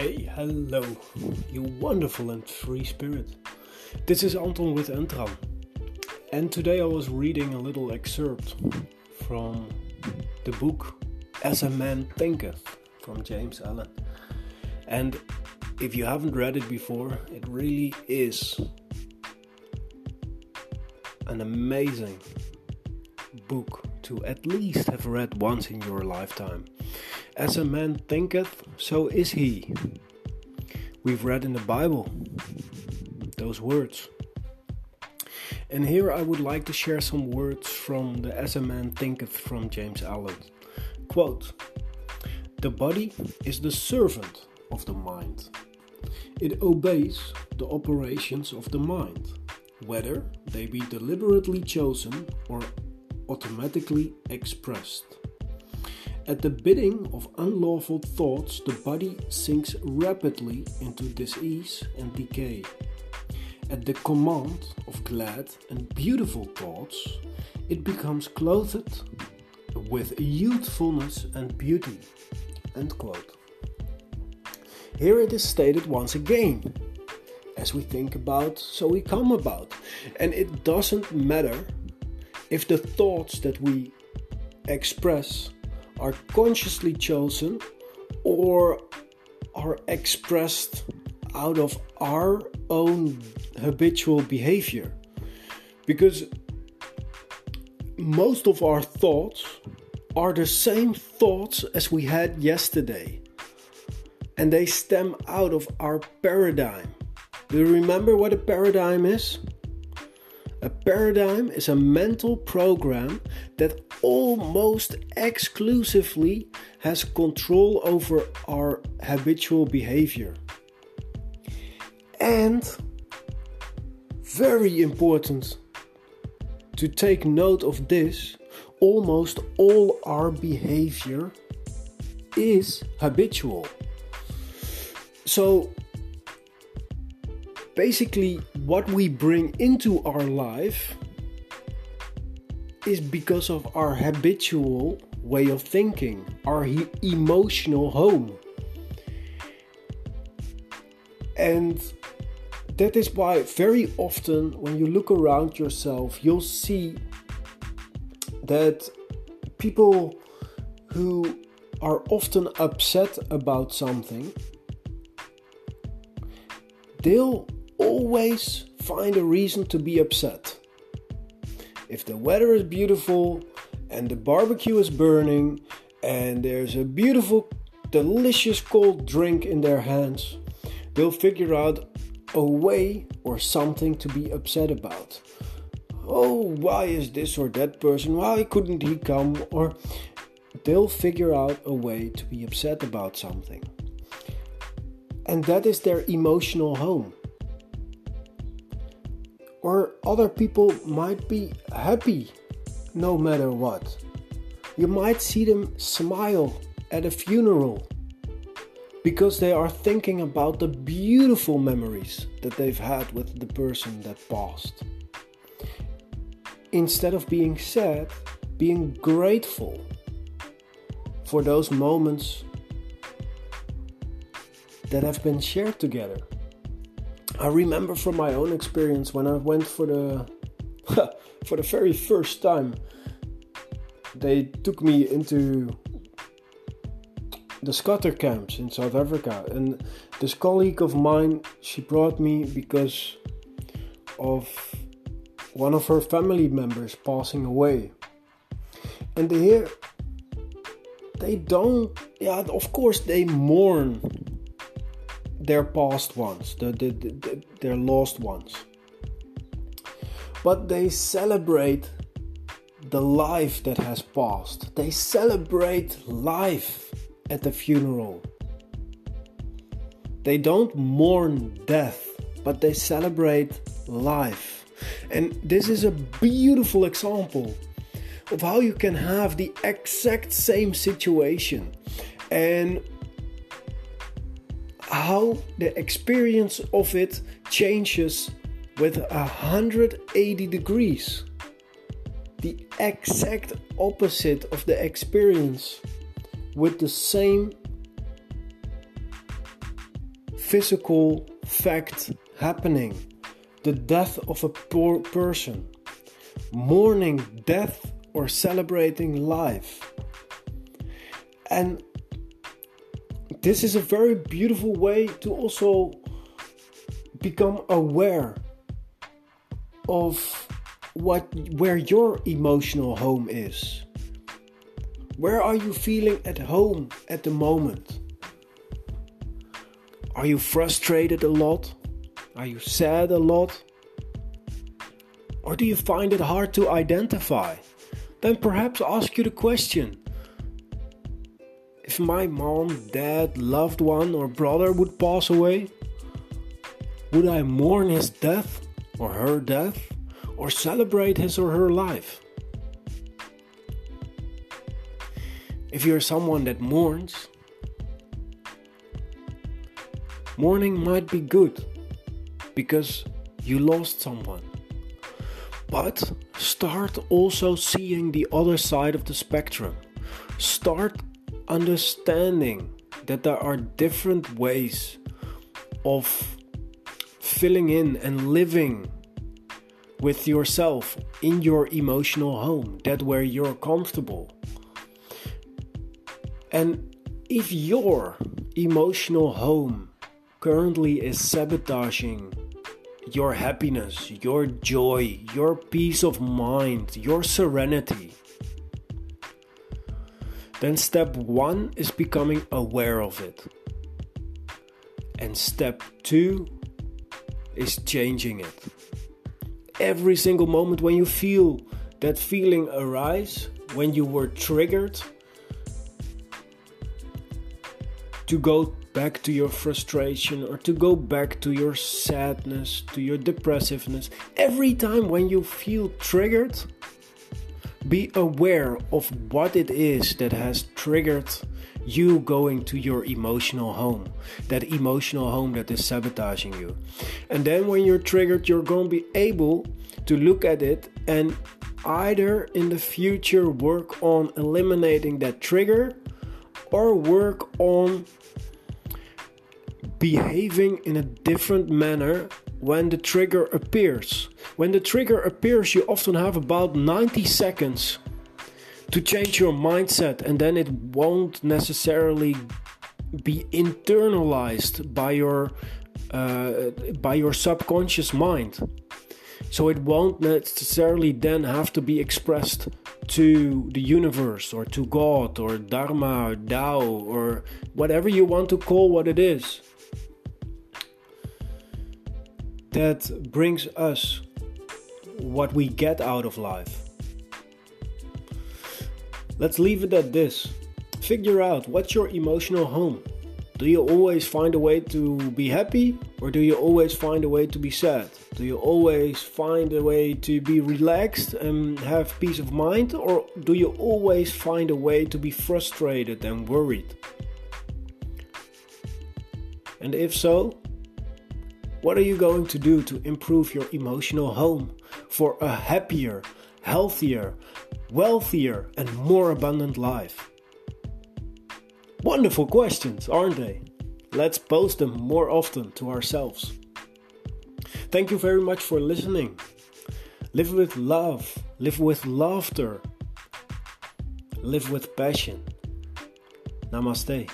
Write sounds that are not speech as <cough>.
Hey, hello, you wonderful and free spirit. This is Anton with Entram, and today I was reading a little excerpt from the book As a Man Thinketh from James Allen. And if you haven't read it before, it really is an amazing book to at least have read once in your lifetime. As a man thinketh, so is he. We've read in the Bible those words. And here I would like to share some words from the As a Man Thinketh from James Allen. Quote The body is the servant of the mind, it obeys the operations of the mind, whether they be deliberately chosen or automatically expressed. At the bidding of unlawful thoughts, the body sinks rapidly into disease and decay. At the command of glad and beautiful thoughts, it becomes clothed with youthfulness and beauty. End quote. Here it is stated once again. As we think about, so we come about. And it doesn't matter if the thoughts that we express are consciously chosen or are expressed out of our own habitual behavior. Because most of our thoughts are the same thoughts as we had yesterday, and they stem out of our paradigm. Do you remember what a paradigm is? A paradigm is a mental program that almost exclusively has control over our habitual behavior. And very important to take note of this almost all our behavior is habitual. So basically, what we bring into our life is because of our habitual way of thinking, our emotional home. And that is why, very often, when you look around yourself, you'll see that people who are often upset about something, they'll always find a reason to be upset. If the weather is beautiful and the barbecue is burning and there's a beautiful, delicious cold drink in their hands, they'll figure out a way or something to be upset about. Oh, why is this or that person? Why couldn't he come? Or they'll figure out a way to be upset about something. And that is their emotional home or other people might be happy no matter what. You might see them smile at a funeral because they are thinking about the beautiful memories that they've had with the person that passed. Instead of being sad, being grateful for those moments that have been shared together. I remember from my own experience when I went for the <laughs> for the very first time. They took me into the squatter camps in South Africa, and this colleague of mine she brought me because of one of her family members passing away, and here they don't. Yeah, of course they mourn their past ones, the, the, the, their lost ones. But they celebrate the life that has passed. They celebrate life at the funeral. They don't mourn death, but they celebrate life. And this is a beautiful example of how you can have the exact same situation and how the experience of it changes with 180 degrees. The exact opposite of the experience with the same physical fact happening the death of a poor person, mourning death or celebrating life. And this is a very beautiful way to also become aware of what where your emotional home is. Where are you feeling at home at the moment? Are you frustrated a lot? Are you sad a lot? Or do you find it hard to identify? Then perhaps ask you the question if my mom, dad, loved one, or brother would pass away, would I mourn his death or her death or celebrate his or her life? If you're someone that mourns, mourning might be good because you lost someone. But start also seeing the other side of the spectrum. Start understanding that there are different ways of filling in and living with yourself in your emotional home, that where you're comfortable. And if your emotional home currently is sabotaging your happiness, your joy, your peace of mind, your serenity, then step one is becoming aware of it. And step two is changing it. Every single moment when you feel that feeling arise, when you were triggered, to go back to your frustration or to go back to your sadness, to your depressiveness. Every time when you feel triggered, be aware of what it is that has triggered you going to your emotional home, that emotional home that is sabotaging you. And then when you're triggered, you're going to be able to look at it and either in the future work on eliminating that trigger or work on behaving in a different manner when the trigger appears. When the trigger appears, you often have about 90 seconds to change your mindset, and then it won't necessarily be internalized by your uh, by your subconscious mind. So it won't necessarily then have to be expressed to the universe or to God or Dharma or Tao or whatever you want to call what it is that brings us what we get out of life. Let's leave it at this. Figure out what's your emotional home. Do you always find a way to be happy or do you always find a way to be sad? Do you always find a way to be relaxed and have peace of mind or do you always find a way to be frustrated and worried? And if so, what are you going to do to improve your emotional home for a happier, healthier, wealthier, and more abundant life? Wonderful questions, aren't they? Let's post them more often to ourselves. Thank you very much for listening. Live with love, live with laughter, live with passion. Namaste.